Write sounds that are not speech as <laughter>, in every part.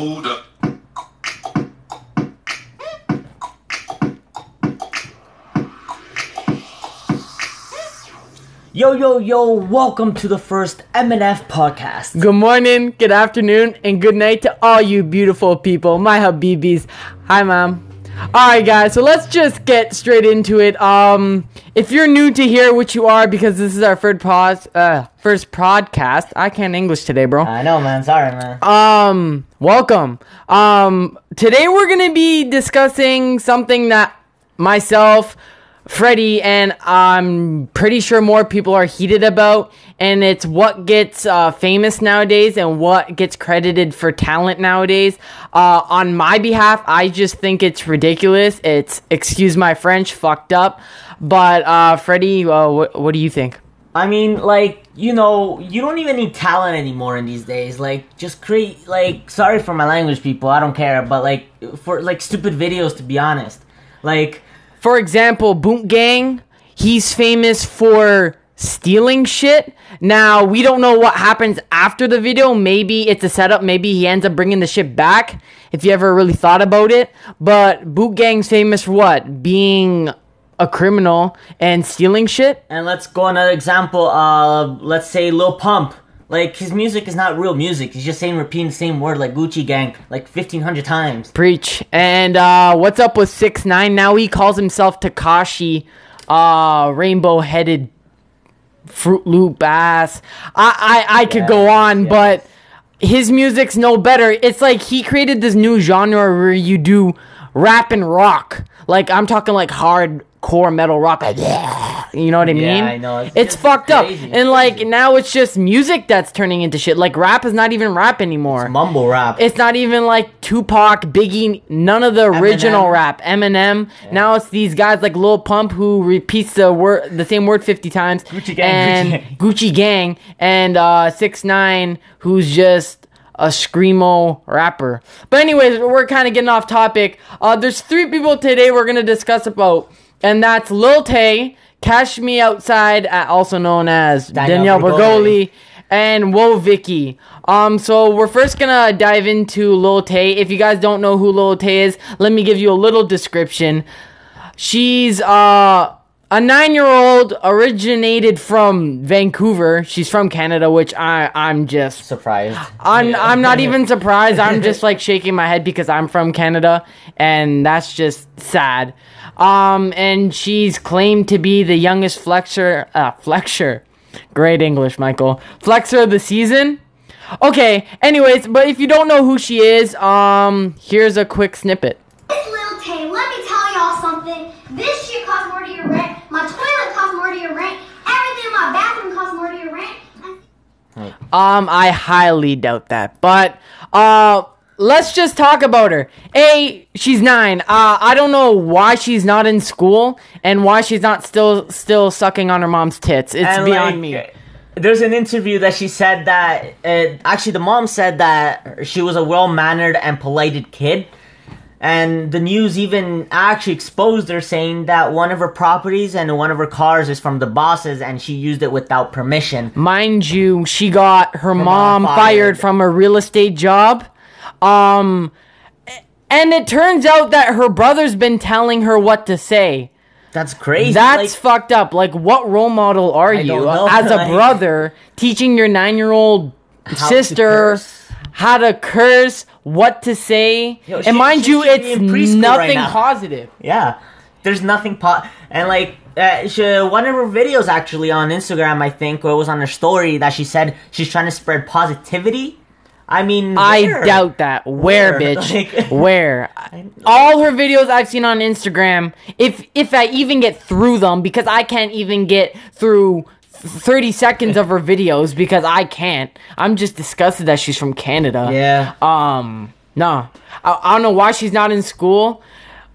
Hold up. Yo, yo, yo, welcome to the first MNF podcast. Good morning, good afternoon, and good night to all you beautiful people, my Habibis. Hi, mom. Alright, guys, so let's just get straight into it. Um, if you're new to here, which you are because this is our first pod, uh, first podcast. I can't English today, bro. I know, man. Sorry, man. Um, welcome. Um, today we're gonna be discussing something that myself, Freddie, and I'm pretty sure more people are heated about, and it's what gets uh, famous nowadays and what gets credited for talent nowadays. Uh, on my behalf, I just think it's ridiculous. It's excuse my French, fucked up. But uh, Freddie, uh, what, what do you think? I mean, like, you know, you don't even need talent anymore in these days. Like, just create, like, sorry for my language, people. I don't care. But, like, for, like, stupid videos, to be honest. Like, For example, Boot Gang, he's famous for stealing shit. Now, we don't know what happens after the video. Maybe it's a setup. Maybe he ends up bringing the shit back. If you ever really thought about it. But Boot Gang's famous for what? Being a criminal and stealing shit. and let's go another example. Uh, let's say Lil Pump. Like, his music is not real music. He's just saying, repeating the same word like Gucci Gang, like 1,500 times. Preach. And uh, what's up with six nine? Now he calls himself Tekashi, uh, rainbow headed Fruit Loop ass. I I, I could go on, yes. but his music's no better. It's like he created this new genre where you do rap and rock. Like I'm talking like hardcore metal rock. Like, you know what I mean? Yeah, I know. It's It's, fucked up. crazy. And like now it's just music that's turning into shit. Like rap is not even rap anymore. Mumble rap. It's not even like Tupac, Biggie, none of the original Eminem. rap. Eminem. Now it's these guys like Lil Pump who repeats the word, the same word fifty times. Gucci Gang, and Gucci <laughs> Gucci Gang, and uh, Six Nine, who's just a screamo rapper. But anyways, we're kind of getting off topic. Uh, there's three people today we're gonna discuss about, and that's Lil Tay, Cash Me Outside, uh, also known as Danielle Danielle. Bregoli and Woah Vicky. Um, so we're first gonna dive into Lil Tay. If you guys don't know who Lil Tay is, let me give you a little description. She's uh a nine-year-old originated from Vancouver. She's from Canada, which I I'm just Surprised. <gasps> I'm I'm not <laughs> even surprised. I'm <laughs> just like shaking my head because I'm from Canada and that's just sad. Um and she's claimed to be the youngest flexor uh flexor. Great English, Michael. Flexor of the season. Okay, anyways, but if you don't know who she is, um here's a quick snippet. It's Lil Tay. Let me tell y'all something. This shit costs more to your rent. My toilet costs more to your rent. Everything in my bathroom costs more to your rent. Um, I highly doubt that. But uh let's just talk about her. A, she's nine. Uh I don't know why she's not in school and why she's not still still sucking on her mom's tits. It's And, beyond like, me. There's an interview that she said that uh, actually the mom said that she was a well mannered and polited kid, and the news even actually exposed her saying that one of her properties and one of her cars is from the bosses, and she used it without permission. Mind you, she got her, mom mom, fired. fired. from a real estate job. Um and it turns out that her brother's been telling her what to say. That's crazy. That's like, fucked up. Like, what role model are you know. as a <laughs> brother teaching your nine year old sister. How to curse, what to say? Yo, she- and mind she you, in it's preschool right nothing positive. Yeah, there's nothing po- and like uh, she, one of her videos actually on Instagram, I think, or it was on her story that she said she's trying to spread positivity. I mean, I doubt that. Where, Where? <laughs> bitch? Like- Where? All her videos I've seen on Instagram, if if I even get through them, because I can't even get through 30 seconds of her videos because I can't. I'm just disgusted that she's from Canada. Yeah. Um, no. I, I don't know why she's not in school.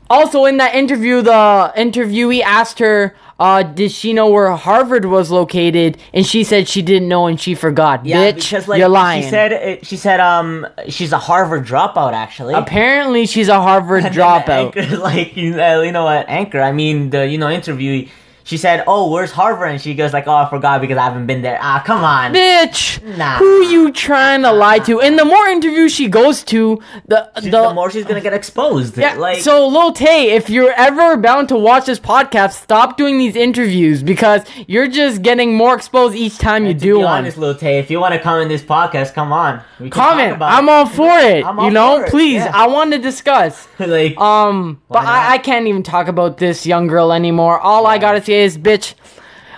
Also, in that interview, the interviewee asked her, uh, did she know where Harvard was located? And she said she didn't know and she forgot. Yeah, Bitch, because like you're lying. she said, she said, um, she's a Harvard dropout actually. Apparently, she's a Harvard <laughs> And then the dropout. Anchor, <laughs> like you know, you know what, anchor. I mean, the you know interview. She said, "Oh, where's Harvard?" And she goes like, "Oh, I forgot because I haven't been there." Ah, come on. Bitch, Nah. who you trying to lie to? And the more interviews she goes to, the the, the more she's gonna get exposed. yeah. like so Lil Tay, if you're ever bound to watch this podcast, stop doing these interviews because you're just getting more exposed each time you to do be one. honest, Lil Tay, if you want to come in this podcast, come on. We can talk Comment. I'm all for it. I'm you all know, for it, please. yeah. I want to discuss. <laughs> like, Um, but I, I can't even talk about this young girl anymore. All I gotta say is, bitch,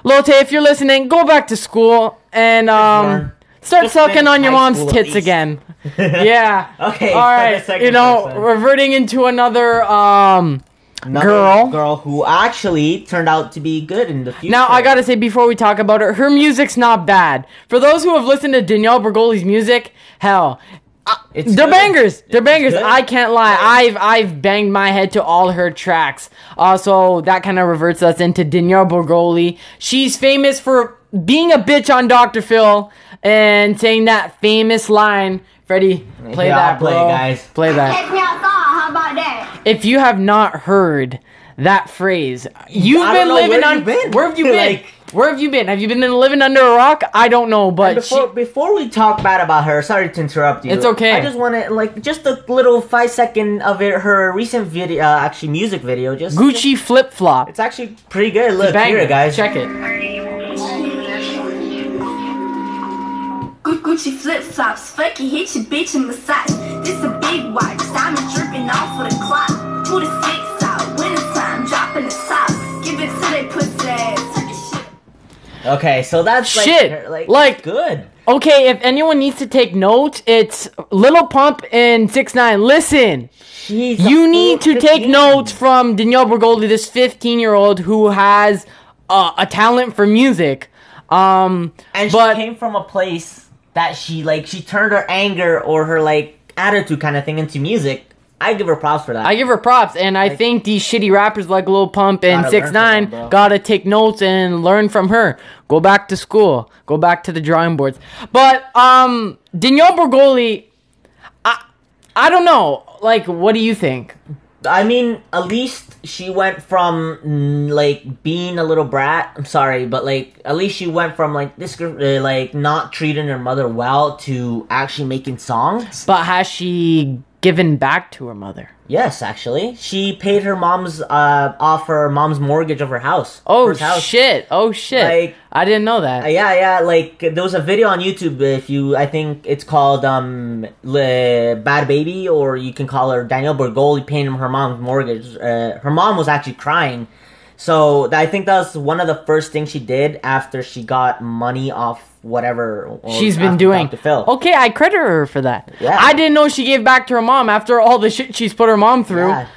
Lotte, if you're listening, go back to school and um start sucking on your mom's tits again. <laughs> yeah. Okay, All right. You know, person. reverting into another um. another girl. girl who actually turned out to be good in the future. Now I gotta say before we talk about her, her music's not bad. For those who have listened to Danielle Bregoli's music, hell, It's they're good. bangers. They're It's bangers. good. I can't lie. I've I've banged my head to all her tracks. Uh, that kind of reverts us into Danielle Bregoli. She's famous for being a bitch on Dr. Phil and saying that famous line. Freddie, play Yeah, that, I'll play bro. it, guys. Play that. Take me outside. How about that? If you have not heard that phrase, you've been know, living on. you been? Where have you <laughs> been? Like- where have you been? Have you been living under a rock? I don't know, but Before she, before we talk bad about her, sorry to interrupt you. It's okay. I just want to like just a little five second of it. Her recent video, uh, actually music video, just Gucci flip flop. It's actually pretty good. Look Banger. here, guys. Check it. Gu- Gucci flip flops, fuck you, hit your bitch in the massage. This a big watch, Okay, so that's like, Shit. like, Like- good. Okay, if anyone needs to take notes, it's Little Pump and Six Nine. Listen, you need to take notes from Danielle Bergoldi, this 15 year old who has uh, a talent for music. Um, and but she came from a place that she like she turned her anger or her like attitude kind of thing into music. I give her props for that. I give her props, and I think these shitty rappers like Lil Pump and Six Nine them, gotta take notes and learn from her. Go back to school. Go back to the drawing boards. But um, Danielle Bregoli, I I don't know. Like, what do you think? I mean, at least she went from mm, like being a little brat. I'm sorry, but like at least she went from like this girl, uh, like not treating her mother well to actually making songs. But has she given back to her mother? Yes, actually, she paid her mom's uh off her mom's mortgage of her house. Oh house. shit! Oh shit! Like- I didn't know that. Uh, yeah, yeah. Like there was a video on YouTube. If you, I think it's called um Le, Bhad Bhabie, or you can call her Danielle Bregoli paying her mom's mortgage. Uh, her mom was actually crying. So I think that was one of the first things she did after she got money off whatever She's been doing. Okay, I credit her for that. Yeah. I didn't know she gave back to her mom after all the shit she's put her mom through. Yeah.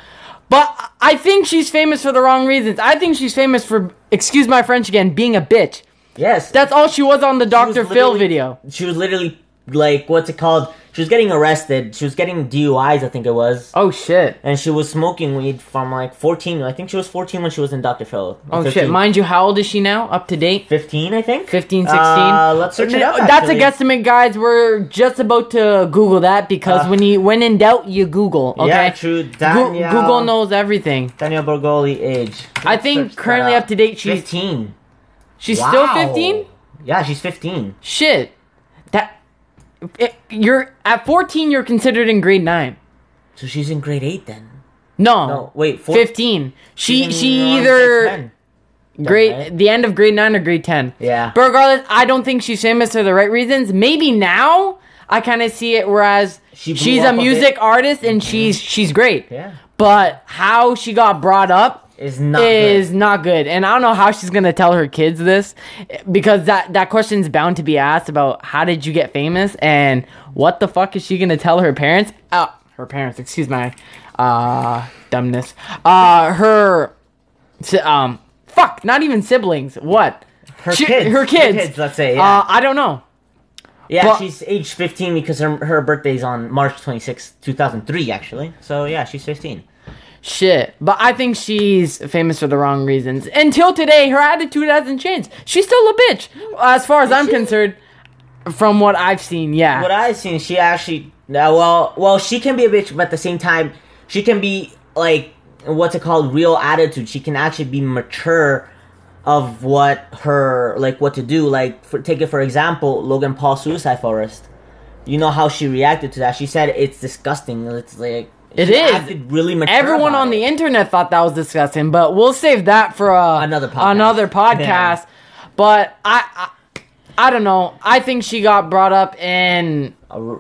But I think she's famous for the wrong reasons. I think she's famous for, excuse my French again, being a bitch. Yes, That's all she was on the She Dr. Phil video. She was literally like, what's it called? She was getting arrested. She was getting DUIs, I think it was. Oh shit. And she was smoking weed from like 14. I think she was 14 when she was in Dr. Phil. Oh 15. shit. Mind you, how old is she now? Up to date? 15, I think. 15, 16? Uh, let's search it up. That's a guesstimate, guys. We're just about to Google that because Uh, when you when in doubt, you Google. Okay. Yeah, true. Goo- Danielle, Google knows everything. Daniel Bregoli age. I think currently up to date, she's 15. she's Wow. still 15. Yeah, she's 15. Shit. It, you're at 14. You're considered in grade nine. So she's in grade 8 then. No. No, wait, four, 15. She she's she either grade right? the end of grade nine or grade 10. Yeah. But regardless, I don't think she's famous for the right reasons. Maybe now I kind of see it. Whereas She she's a a music. Mm-hmm. artist and she's she's great. Yeah. But how she got brought up Is not is good. not good, and I don't know how she's gonna tell her kids this because that that question's bound to be asked about how did you get famous and what the fuck is she gonna tell her parents? Uh, her parents, excuse my uh dumbness. Uh, her um fuck, not even siblings. What? Her She- kids. Her kids. let's say. Yeah. Uh, I don't know. yeah, but- she's age 15 because her, her birthday's on March 26, 2003, actually. So yeah, she's 15. Shit. But I think she's famous for the wrong reasons. Until today, her attitude hasn't changed. She's still a bitch. As far as I'm she? concerned, from what I've seen, yeah. what I've seen, she actually, uh, well, well, she can be a bitch, but at the same time, she can be like, what's it called, real attitude. She can actually be mature of what her like what to do. Like for, take it for example, Logan Paul suicide forest. You know how she reacted to that? She said it's disgusting. It's like It she is. really mature Everyone on it. the internet thought that was disgusting, but we'll save that for uh, Another podcast. Another <laughs> podcast. But I, I, I don't know. I think she got brought up in. a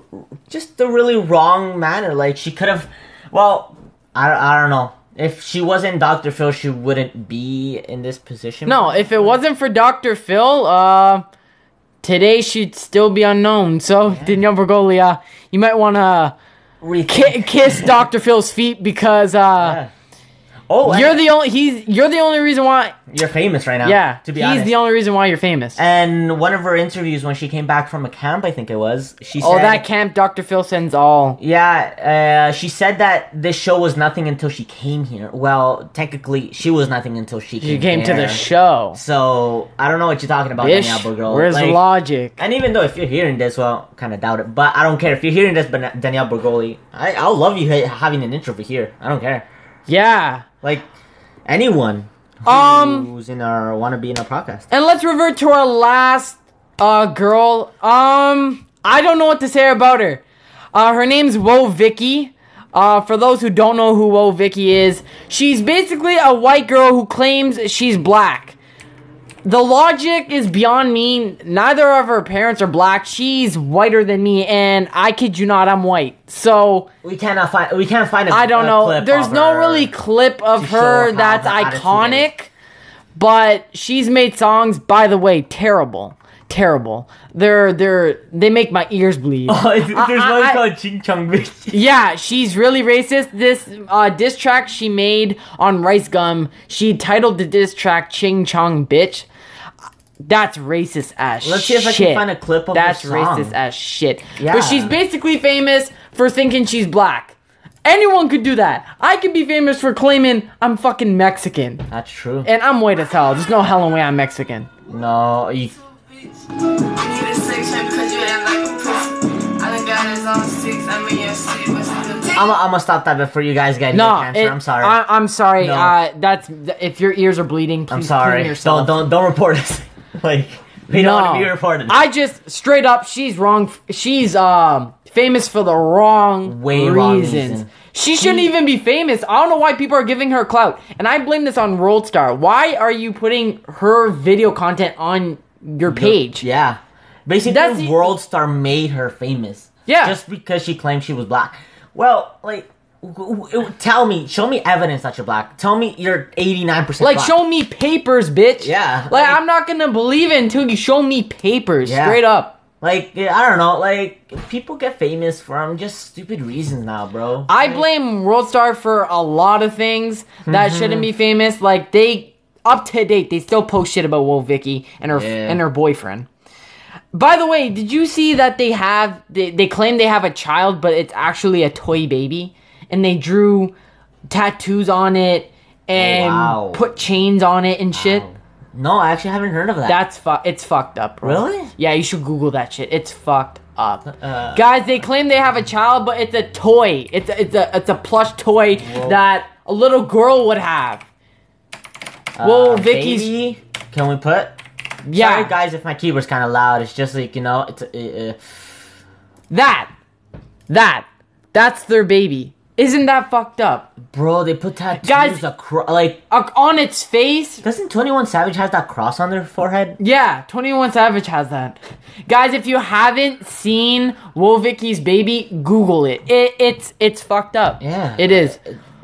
just the really wrong manner. Like she could have, well, I, I don't know. If she wasn't Dr. Phil, she wouldn't be in this position. No, if it wasn't for Dr. Phil, uh, today she'd still be unknown. So Danielle Bergolia, you might want to Ki- kiss Dr. Phil's feet because uh, Yeah. Oh, you're the only he's you're the only reason why. you're famous right now. Yeah, to be he's honest. the only reason why you're famous. and one of her interviews when she came back from a camp, I think it was, she oh, said, that camp Dr. Phil sends all. Yeah, uh, she said that this show was nothing until she came here. Well, technically, she was nothing until she came. You came to the show. So I don't know what you're talking about, Bish, Danielle Bergol. where's the Like, logic? And even though if you're hearing this, well, kind of doubt it, but I don't care if you're hearing this. But Danielle Bregoli, I I'll love you having an intro for here. I don't care. Yeah. Like anyone Um, who's in our want to be in our podcast. And let's revert to our last uh girl. Um, I don't know what to say about her. Uh, her name's Woah Vicky. Uh, for those who don't know who Woah Vicky is, she's basically a white girl who claims she's black. The logic is beyond me. Neither of her parents are black. She's whiter than me, and I kid you not, I'm white. So We cannot find. We can't find. A, I don't know. There's no really clip of her that's iconic, but she's made songs. By the way, terrible, terrible. They're they're they make my ears bleed. <laughs> Oh, there's I- one I- called Ching Chong Bitch. <laughs> Yeah, she's really racist. This uh, diss track she made on Rice Gum, she titled the diss track "Ching Chong Bitch." That's racist as Let's see if I can find a clip of That's racist as shit. Yeah. But she's basically famous for thinking she's black. Anyone could do that. I could be famous for claiming I'm fucking Mexican. That's true. And I'm white as hell. There's no hell in way I'm Mexican. No, you, You need a section because you act like a pussy. I done got his on six, I'm your city, but I'm, I'm gonna stop that before you guys get No, no, cancer. it- I'm sorry. I, am sorry. No. Uh, that's if your ears are bleeding. Please I'm clean sorry. yourself. Don't don't don't report us. <laughs> like we don't want to be reported. I just straight up, she's wrong. She's um famous for the wrong Way wrong reasons. reason. She shouldn't even be famous. I don't know why people are giving her clout, and I blame this on World Star. Why are you putting her video content on your page? Yeah. Basically, That's World Star made her famous. Yeah. Just because she claimed she was black. Well, like, w- w- tell me, show me evidence that you're black. Tell me you're 89% Like, black. show me papers, bitch. Yeah, Like, like- I'm not gonna believe it until you show me papers. Yeah. Straight up. Like, yeah, I don't know. Like, people get famous from just stupid reasons now, bro. I Like, blame World Star for a lot of things that Mm-hmm. shouldn't be famous. Like they up to date, they still post shit about Will Vicky and her Yeah. and her boyfriend. By the way, did you see that they have they, they claim they have a child, but it's actually a toy baby, and they drew tattoos on it and wow. put chains on it and shit. No, I actually haven't heard of that. That's fu- it's fucked up, bro. Really? Yeah, you should Google that shit. It's fucked up. Uh, Guys, they claim they have a child, but it's a toy. It's a, it's a it's a plush toy Whoa. that a little girl would have. Whoa, uh, Vicky's- baby, Can we put? Yeah, Sorry, guys, if my keyboard's kind of loud. It's just like, you know, it's. Uh, uh, that, that, that's their baby. Isn't that fucked up? bro, they put tattoos Guys- across. Like, Uh, on its face. doesn't 21 Savage has that cross on their forehead? Yeah, 21 Savage has that. Guys, if you haven't seen Woah Vicky's baby, Google it. it. It's it's fucked up. Yeah. It is.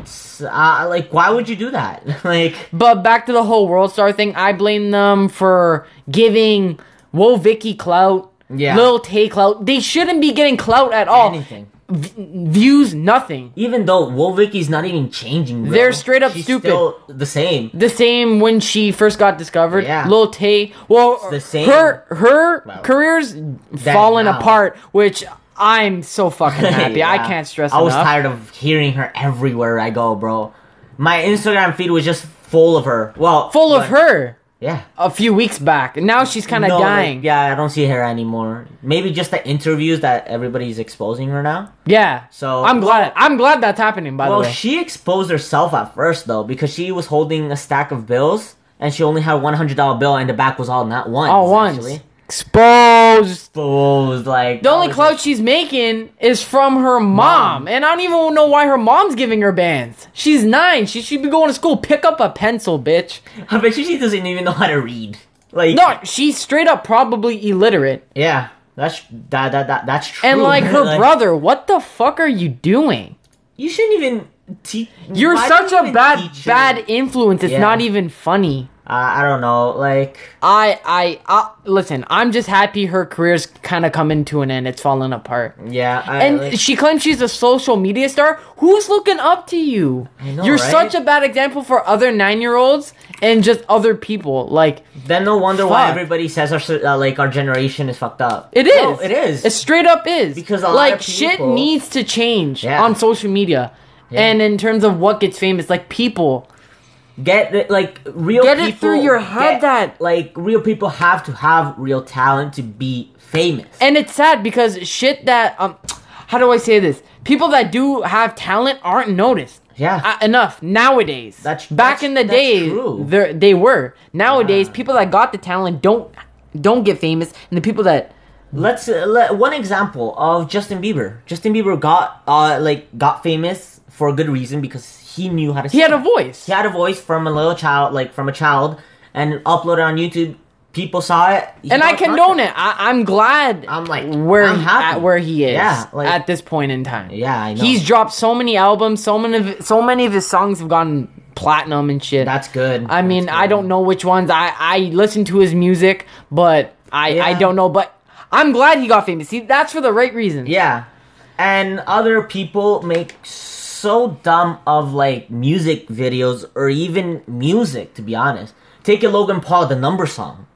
It's, uh, like, why would you do that? <laughs> like, But back to the whole World Star thing, I blame them for giving Woah Vicky clout, Yeah. Lil Tay clout. They shouldn't be getting clout at all. anything. V- views, nothing. Even though Wolvicky's not even changing, bro. They're straight up She's stupid. Still the same. The same when she first got discovered. Yeah. Lil Tay. Well, the same. her her Well, career's fallen now. apart, which I'm so fucking <laughs> happy. I can't stress I was enough. tired of hearing her everywhere I go, bro. My Instagram feed was just full of her. Well, Full of her Yeah. a few weeks back, and now she's kind of No, like, dying. yeah, I don't see her anymore. Maybe just the interviews that everybody's exposing her now. yeah. So I'm glad. I'm glad that's happening. By Well, the way. Well, she exposed herself at first though because she was holding a stack of bills and she only had a one hundred dollar bill, and the back was all not one. All once. Actually. Exposed. Exposed, like The only clout she's making is from her mom. And I don't even know why her mom's giving her bands. She's nine. She should be going to school. Pick up a pencil, bitch. <laughs> I bet she doesn't even know how to read. Like No, she's straight up probably illiterate. yeah, that's that that, that that's true. And like <laughs> her brother, what the fuck are you doing? you shouldn't even teach. You're such a bad bad influence. It's Yeah. not even funny. Uh, I don't know, like I I uh, listen. I'm just happy her career's kind of coming to an end. It's falling apart. yeah, I, And like, she claims she's a social media star. Who's looking up to you? I know, You're right? such a bad example for other nine year olds and just other people. Like then no wonder why everybody says our uh, like our generation is fucked up. it is. No, it is. It straight up is. Because a lot like of shit needs to change Yeah. on social media. Yeah. And in terms of what gets famous, like people, get it, like real Get it people through your head get- that- like real people have to have real talent to be famous. and it's sad because shit that um, how do I say this? People that do have talent aren't noticed. yeah, uh, enough nowadays. That's- back that's- in the day. They they were nowadays Yeah. people that got the talent don't don't get famous, and the people that Let's uh, let, one example of Justin Bieber. Justin Bieber got uh like got famous for a good reason because he knew how to. he had a voice. He had a voice from a little child, like from a child, and uploaded on YouTube. People saw it, and I condone content. it. I, I'm glad. I'm like, where I'm at where he is. Yeah, like- at this point in time. Yeah, I know. He's dropped so many albums. So many of so many of his songs have gone platinum and shit. That's good. I mean, That's I don't know which ones. I I listen to his music, but I I don't know. But I'm glad he got famous. See, that's for the right reasons. Yeah, and other people make so dumb of like music videos or even music. To be honest, take a Logan Paul, the number song.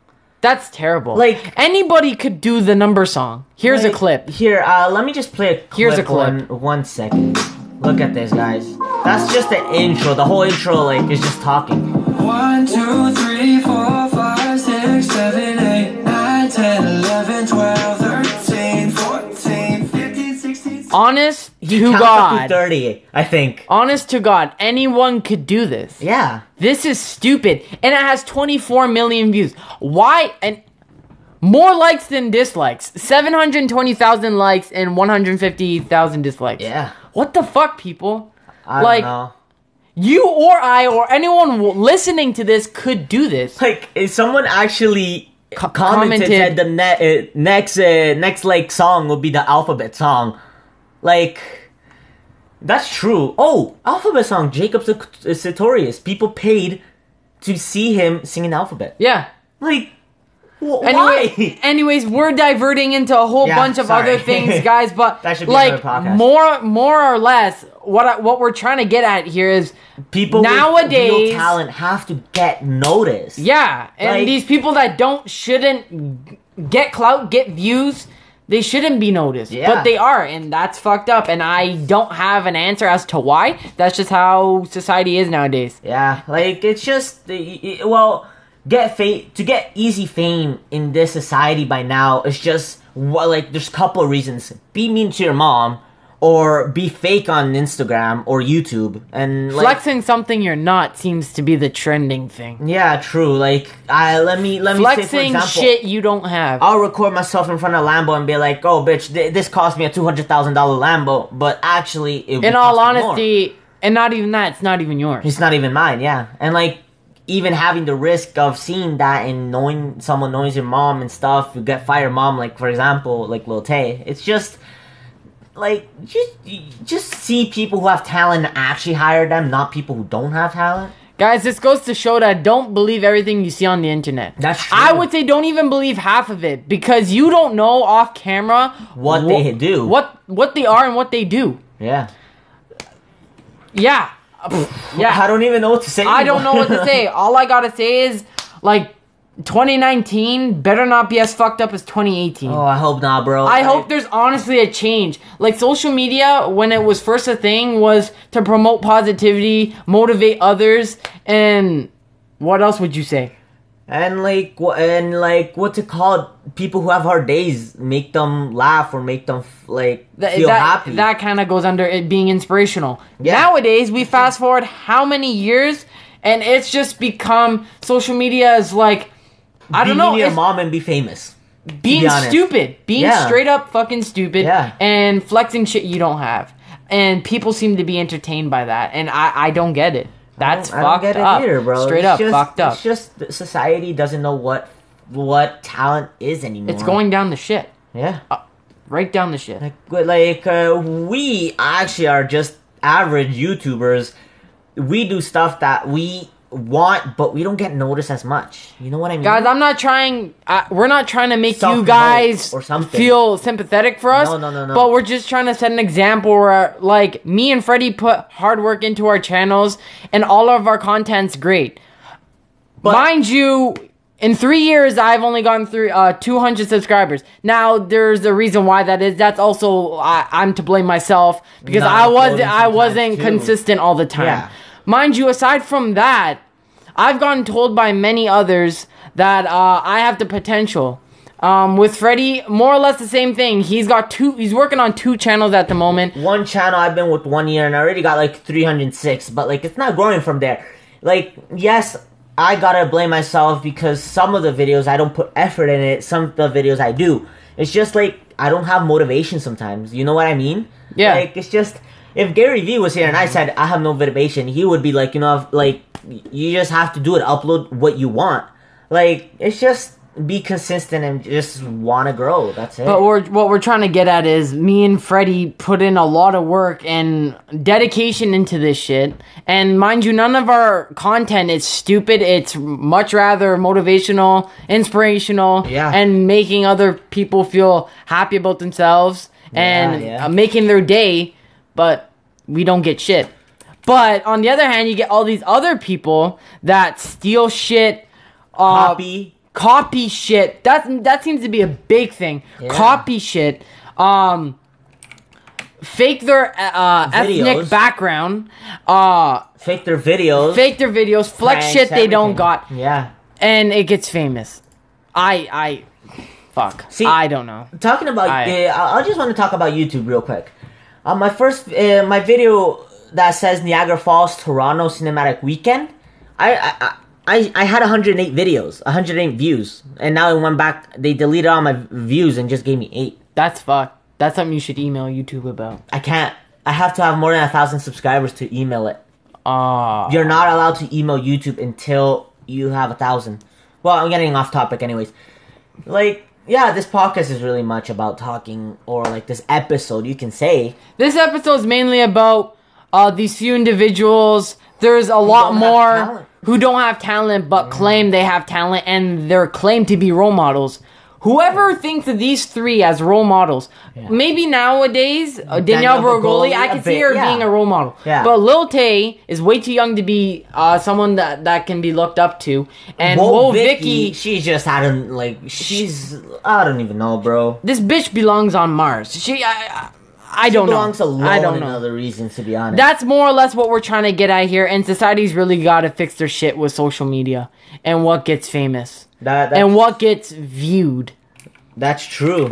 That's terrible. Like- anybody could do the number song. Here's a clip. Here, uh, let me just play a clip. Here's a clip. One, one second. Look at this, guys. That's just the intro. The whole intro, like, is just talking. One, two, three, four, five, six, seven, eight, nine, ten, eleven, twelve, Honest to to God. thirty, I think. Honest to God, anyone could do this. Yeah. This is stupid. And it has 24 million views. Why? And more likes than dislikes. 720,000 likes and 150,000 dislikes. Yeah. What the fuck, people? I Like- don't know. You or I or anyone listening to this could do this. Like, if someone actually Co- commented, commented- said the ne- uh, next uh, next like song would be the alphabet song, like that's true. Oh, alphabet song, Jacob Sartorius. People paid to see him singing alphabet. Yeah. Like, wh- Anyway, why? anyways, we're diverting into a whole Yeah, bunch of sorry. other things, <laughs> guys. But That should be like more, more or less, what I, what we're trying to get at here is People Nowadays- talent have to get noticed. Yeah, and Like- these people that don't shouldn't get clout, get views, they shouldn't be noticed. Yeah. But they are, and that's fucked up. And I don't have an answer as to why. That's just how society is nowadays. Yeah, like it's just well, get fame to get easy fame in this society by now is just well, like there's a couple of reasons. Be mean to your mom, or be fake on Instagram or YouTube, and like Flexing something you're not seems to be the trending thing. yeah, true. Like I let me let me say for Flexing example. shit you don't have. I'll record myself in front of Lambo and be like, "Oh, bitch, th- this cost me a two hundred thousand dollar Lambo," but actually, it would In all me more. honesty, and not even that, it's not even yours. It's not even mine, yeah. And like even having the risk of seeing that and knowing someone knows your mom and stuff, you get fire mom, like for example, like Lil Tay. It's just like just just see people who have talent and actually hire them, not people who don't have talent. Guys, this goes to show that don't believe everything you see on the internet. That's true. I would say don't even believe half of it because you don't know off camera What wh- they do. what what they are and what they do. Yeah. Yeah, yeah. I don't even know what to say. I don't know what to say. <laughs> All I gotta say is like 2019 better not be as fucked up as 2018. Oh, I hope not, bro. I hope there's honestly a change. Like social media, when it was first a thing, was to promote positivity, motivate others, and what else would you say? and like and like what's it called? People who have hard days, make them laugh or make them f- like Th- feel that, happy. That kind of goes under it being inspirational. Yeah. Nowadays, we fast forward how many years, and it's just become social media is like I don't know your it's mom and be famous. being be stupid, being Yeah. straight up fucking stupid, Yeah. and flexing shit you don't have, and people seem to be entertained by that, and I I don't get it. That's I don't, I fucked don't get up, it either, bro. Straight It's up just, fucked up. It's just society doesn't know what what talent is anymore. It's going down the shit, yeah. right down the shit. Like, like uh, we actually are just average YouTubers. We do stuff that we want, but we don't get noticed as much. You know what I mean? Guys, I'm not trying. Uh, we're not trying to make you guys or something. feel sympathetic for us. No, no, no, no. But we're just trying to set an example where, like, me and Freddie put hard work into our channels, and all of our content's great. But- Mind you, in three years, I've only gone through uh, 200 subscribers. Now, there's a reason why that is. That's also I, I'm to blame myself because I was I wasn't too. consistent all the time. Yeah. Mind you, aside from that, I've gotten told by many others that uh, I have the potential. Um, with Freddie, more or less the same thing. He's got two. He's working on two channels at the moment. one channel I've been with one year and I already got like 306, but like it's not growing from there. Like, yes, I gotta blame myself because some of the videos I don't put effort in it, some of the videos I do. It's just like I don't have motivation sometimes. You know what I mean? Yeah. Like it's just if Gary Vee was here and I said I have no motivation, he would be like, you know, like you just have to do it, upload what you want. Like it's just be consistent and just want to grow. That's it. But we're, what we're trying to get at is me and Freddie put in a lot of work and dedication into this shit. And mind you, none of our content is stupid. It's much rather motivational, inspirational, Yeah. and making other people feel happy about themselves and Yeah, yeah. making their day. But we don't get shit. But on the other hand, you get all these other people that steal shit. Uh, Copy. copy shit. That that seems to be a big thing. Yeah. Copy shit. Um, fake their uh, ethnic background. Uh, Fake their videos. fake their videos. Flex shit they don't got, Yeah. and it gets famous. I I fuck. See- I don't know. talking about I- uh, I I just want to talk about YouTube real quick. Uh, my first uh, my video that says Niagara Falls Toronto Cinematic Weekend. I I I, I had 108 videos, 108 views, and now it went back. They deleted all my views and just gave me eight. That's fuck. That's something you should email YouTube about. I can't. I have to have more than a thousand subscribers to email it. Ah. You're not allowed to email YouTube until you have a thousand. Well, I'm getting off topic, anyways. Like, yeah, this podcast is really much about talking, or like this episode, you can say. This episode is mainly about uh, these few individuals. There's a lot more who don't have talent but claim they have talent and they're claimed to be role models. Whoever thinks of these three as role models, maybe nowadays uh, Danielle Danielle Bregoli, I can see bit, her yeah. being a role model. Yeah. But Lil Tay is way too young to be uh, someone that, that can be looked up to. And Whoa, Whoa, Vicky, Vicky, she's just I don't like she's I don't even know, bro. this bitch belongs on Mars. She, I, I, I She don't belongs know. alone I don't know. other reasons, to be honest. That's more or less what we're trying to get at here, and society's really got to fix their shit with social media and what gets famous that, and what gets viewed. that's true.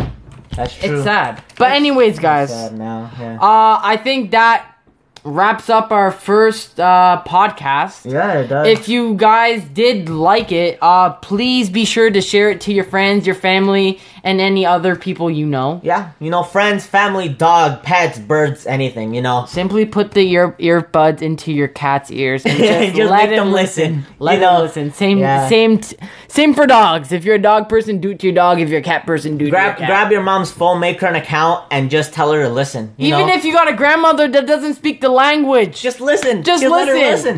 That's true. It's sad. But anyways, guys, Sad now, yeah. uh, I think that wraps up our first uh, podcast. yeah, it does. If you guys did like it, uh, please be sure to share it to your friends, your family, and any other people you know. yeah, you know, friends, family, dog, pets, birds, anything, you know. Simply put the ear earbuds into your cat's ears and <laughs> just, Just let them listen. listen, Let you them know? listen. Same, Yeah. same, t- same for dogs. If you're a dog person, do it to your dog. If you're a cat person, do it Grab to your cat. grab your mom's phone, make her an account, and just tell her to listen. You Even know? if you got a grandmother that doesn't speak the language, just listen, just listen.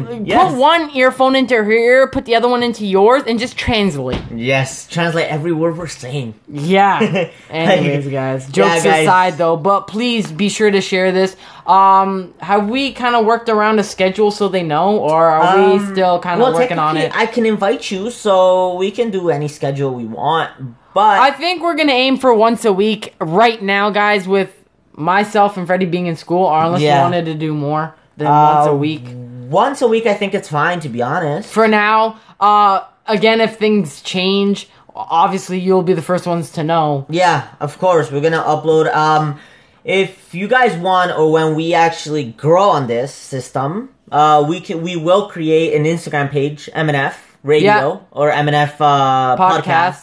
listen. Yes. Put one earphone into her ear, put the other one into yours, and just translate. Yes, translate every word we're saying. Yeah. <laughs> Anyways, guys. Jokes guys. aside, though, but please be sure to share this. Um, have we kind of worked around a schedule so they know, or are we Um, still kind of well, working on it? I can invite you, so we can do any schedule we want. But I think we're gonna aim for once a week right now, guys. With myself and Freddie being in school, or unless Yeah. you wanted to do more than once a uh, week. Once a week, I think it's fine. To be honest. For now, uh, again, if things change, obviously you'll be the first ones to know. Yeah, of course. We're gonna upload. Um, if you guys want, or when we actually grow on this system, uh, we can we will create an Instagram page, MNF Radio Yeah. or MNF uh, Podcast. podcast,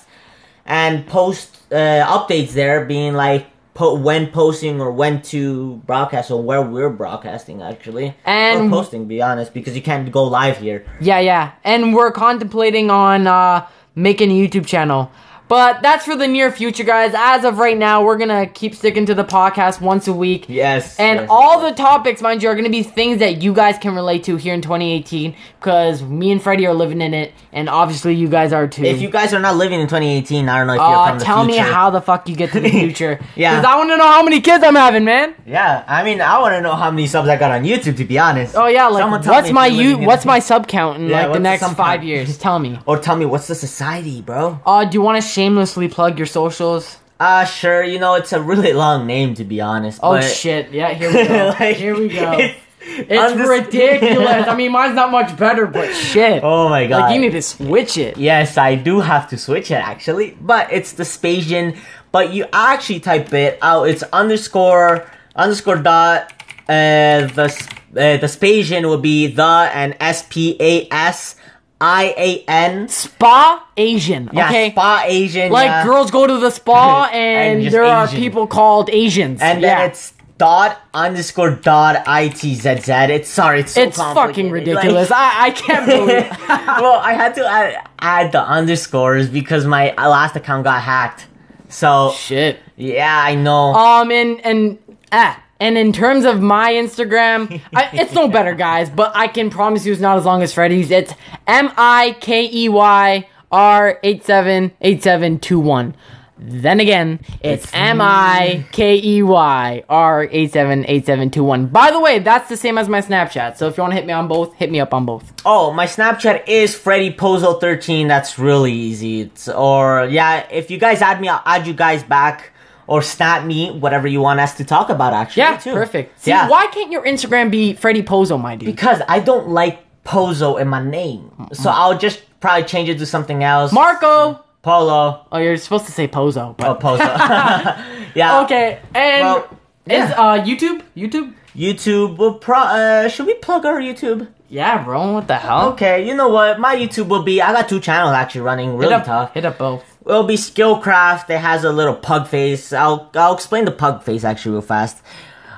and post uh, updates there, being like po- when posting or when to broadcast or where we're broadcasting actually, And- or posting. Be honest, because you can't go live here. Yeah, yeah. And we're contemplating on uh, making a YouTube channel. But that's for the near future, guys. As of right now, we're gonna keep sticking to the podcast once a week. Yes, And yes, all yes. the topics, mind you, are gonna be things that you guys can relate to here in 2018. Because me and Freddie are living in it, and obviously you guys are too. If you guys are not living in 2018, I don't know if you're uh, from the tell future. me how the fuck you get to the <laughs> future. Yeah. Because I want to know how many kids I'm having, man. Yeah, I mean, I want to know how many subs I got on YouTube. To be honest. Oh yeah, like what's my you? What's my sub count in Yeah, like the next five count? years? Tell me. Or tell me what's the society, bro? Uh, do you want to shamelessly plug your socials? Uh, sure. You know, it's a really long name to be honest. Oh shit! Yeah, here we go. <laughs> Like, here we go. It's, It's just- ridiculous. <laughs> I mean, mine's not much better, but shit. oh my god. like you need to switch it. Yes, I do have to switch it actually, but it's the Spasian. But you actually type it out. It's underscore underscore dot. Uh, the uh, the Spasian will be the and S P A S I A N. Spa Asian. Yeah, okay. spa Asian. like yeah. girls go to the spa, <laughs> and, And there are people called Asians. and yeah. then it's dot underscore dot itzz. It's sorry, it's so it's fucking ridiculous. Like- I I can't <laughs> believe. well, I had to add, add the underscores because my last account got hacked. So shit. yeah, I know. Um, and and ah, and in terms of my Instagram, I, it's no better, guys. But I can promise you, it's not as long as Freddy's. It's M I K E Y R eight seven eight seven two one. Then again, it's M I K E Y R eight seven eight seven two one. By the way, that's the same as my Snapchat. So if you want to hit me on both, hit me up on both. oh, my Snapchat is Freddy Pozo thirteen. That's really easy. It's or yeah, if you guys add me, I'll add you guys back or snap me, whatever you want us to talk about. Actually, Yeah, too. perfect. See, yeah, why can't your Instagram be Freddy Pozo, my dude? because I don't like Pozo in my name, so I'll just probably change it to something else. Marco. Polo. Oh, you're supposed to say Pozo, but Oh, Pozo. <laughs> <laughs> yeah. Okay, and Well, is yeah. uh YouTube? YouTube? YouTube will pro. Uh, should we plug our YouTube? Yeah, bro. What the hell? Okay, you know what? My YouTube will be. I got two channels actually running Hit really up, tough. hit up both. It'll be Skillcraft. It has a little pug face. I'll I'll explain the pug face actually real fast.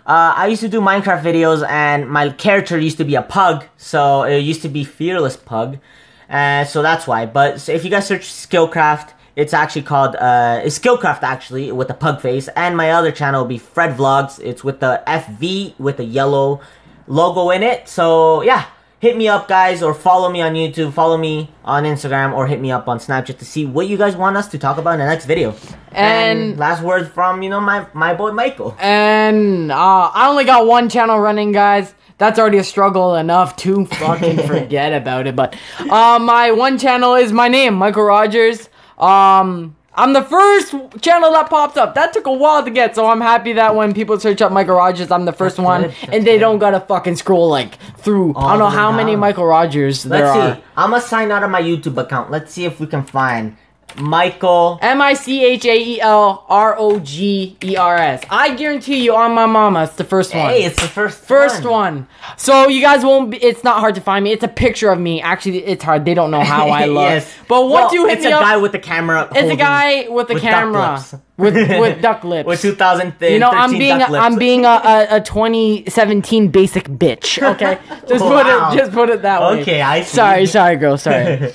Uh, I used to do Minecraft videos, and my character used to be a pug, so it used to be Fearless Pug, uh, so that's why. But so if you guys search Skillcraft, it's actually called uh, Skillcraft actually with the pug face, and my other channel will be Fred Vlogs. It's with the FV with the yellow logo in it. So yeah, hit me up, guys, or follow me on YouTube, follow me on Instagram, or hit me up on Snapchat to see what you guys want us to talk about in the next video. And- last words from you know my my boy Michael. And uh, I only got one channel running, guys. That's already a struggle enough to fucking <laughs> forget about it. But uh, my one channel is my name, Michael Rogers. Um, I'm the first channel that pops up. That took a while to get, so I'm happy that when people search up Michael Rogers, I'm the first That's one, good, that's and they good. don't gotta fucking scroll like through. I don't know how many. Michael Rogers there Let's are. see. I'm gonna sign out of my YouTube account. Let's see if we can find Michael. M I C H A E L R O G E R S. I guarantee you, on my mama, it's the first one. Hey, it's the first First one. So you guys won't. Be, it's not hard to find me. It's a picture of me. Actually, it's hard. They don't know how I <laughs> look. yes. But once Well, you hit it's me a up, guy with the camera. it's a guy with the with duck camera lips. with with <laughs> duck lips. with 2013 you know, I'm being duck lips. I'm being a, a, a 2017 basic bitch. Okay, <laughs> just put it just put it that way. Okay, I see. Sorry, sorry, girl. Sorry.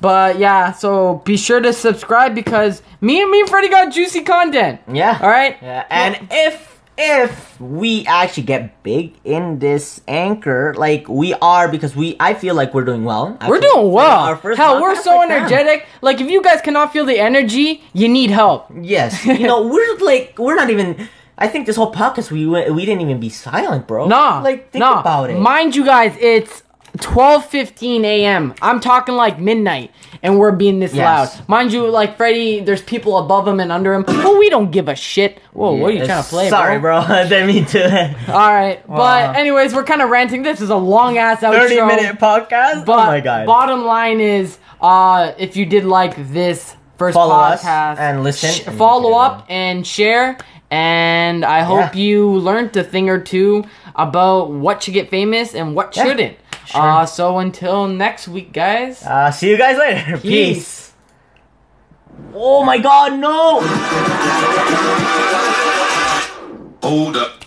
But yeah, so be sure to subscribe because me and me and Freddie got juicy content. Yeah. All right. Yeah. And if if we actually get big in this anchor, like we are, because we, I feel like we're doing well. We're doing well. First Hell, we're so like, energetic. Like, if you guys cannot feel the energy, you need help. Yes. <laughs> You know, we're like, we're not even. I think this whole podcast we went- we didn't even be silent, bro. Nah, Like think nah. about it. Mind you, guys, it's 12:15 a.m. I'm talking like midnight, and we're being this Yes. loud. Mind you, like Freddie, there's people above him and under him. <clears throat> Well, we don't give a shit. Whoa, what are you trying to play, Sorry, bro. <laughs> Didn't mean to. All right, Wow. but anyways, we're kind of ranting. This is a long ass outro. 30 minute podcast. But oh my god. bottom line is, uh, if you did like this first Follow podcast, and listen sh- and follow up and share. And I hope Yeah. you learned a thing or two about what should get famous and what Yeah, shouldn't. Sure. Uh, so until next week, guys. Uh, see you guys later. <laughs> Peace. Peace. Oh my god, no! Hold up.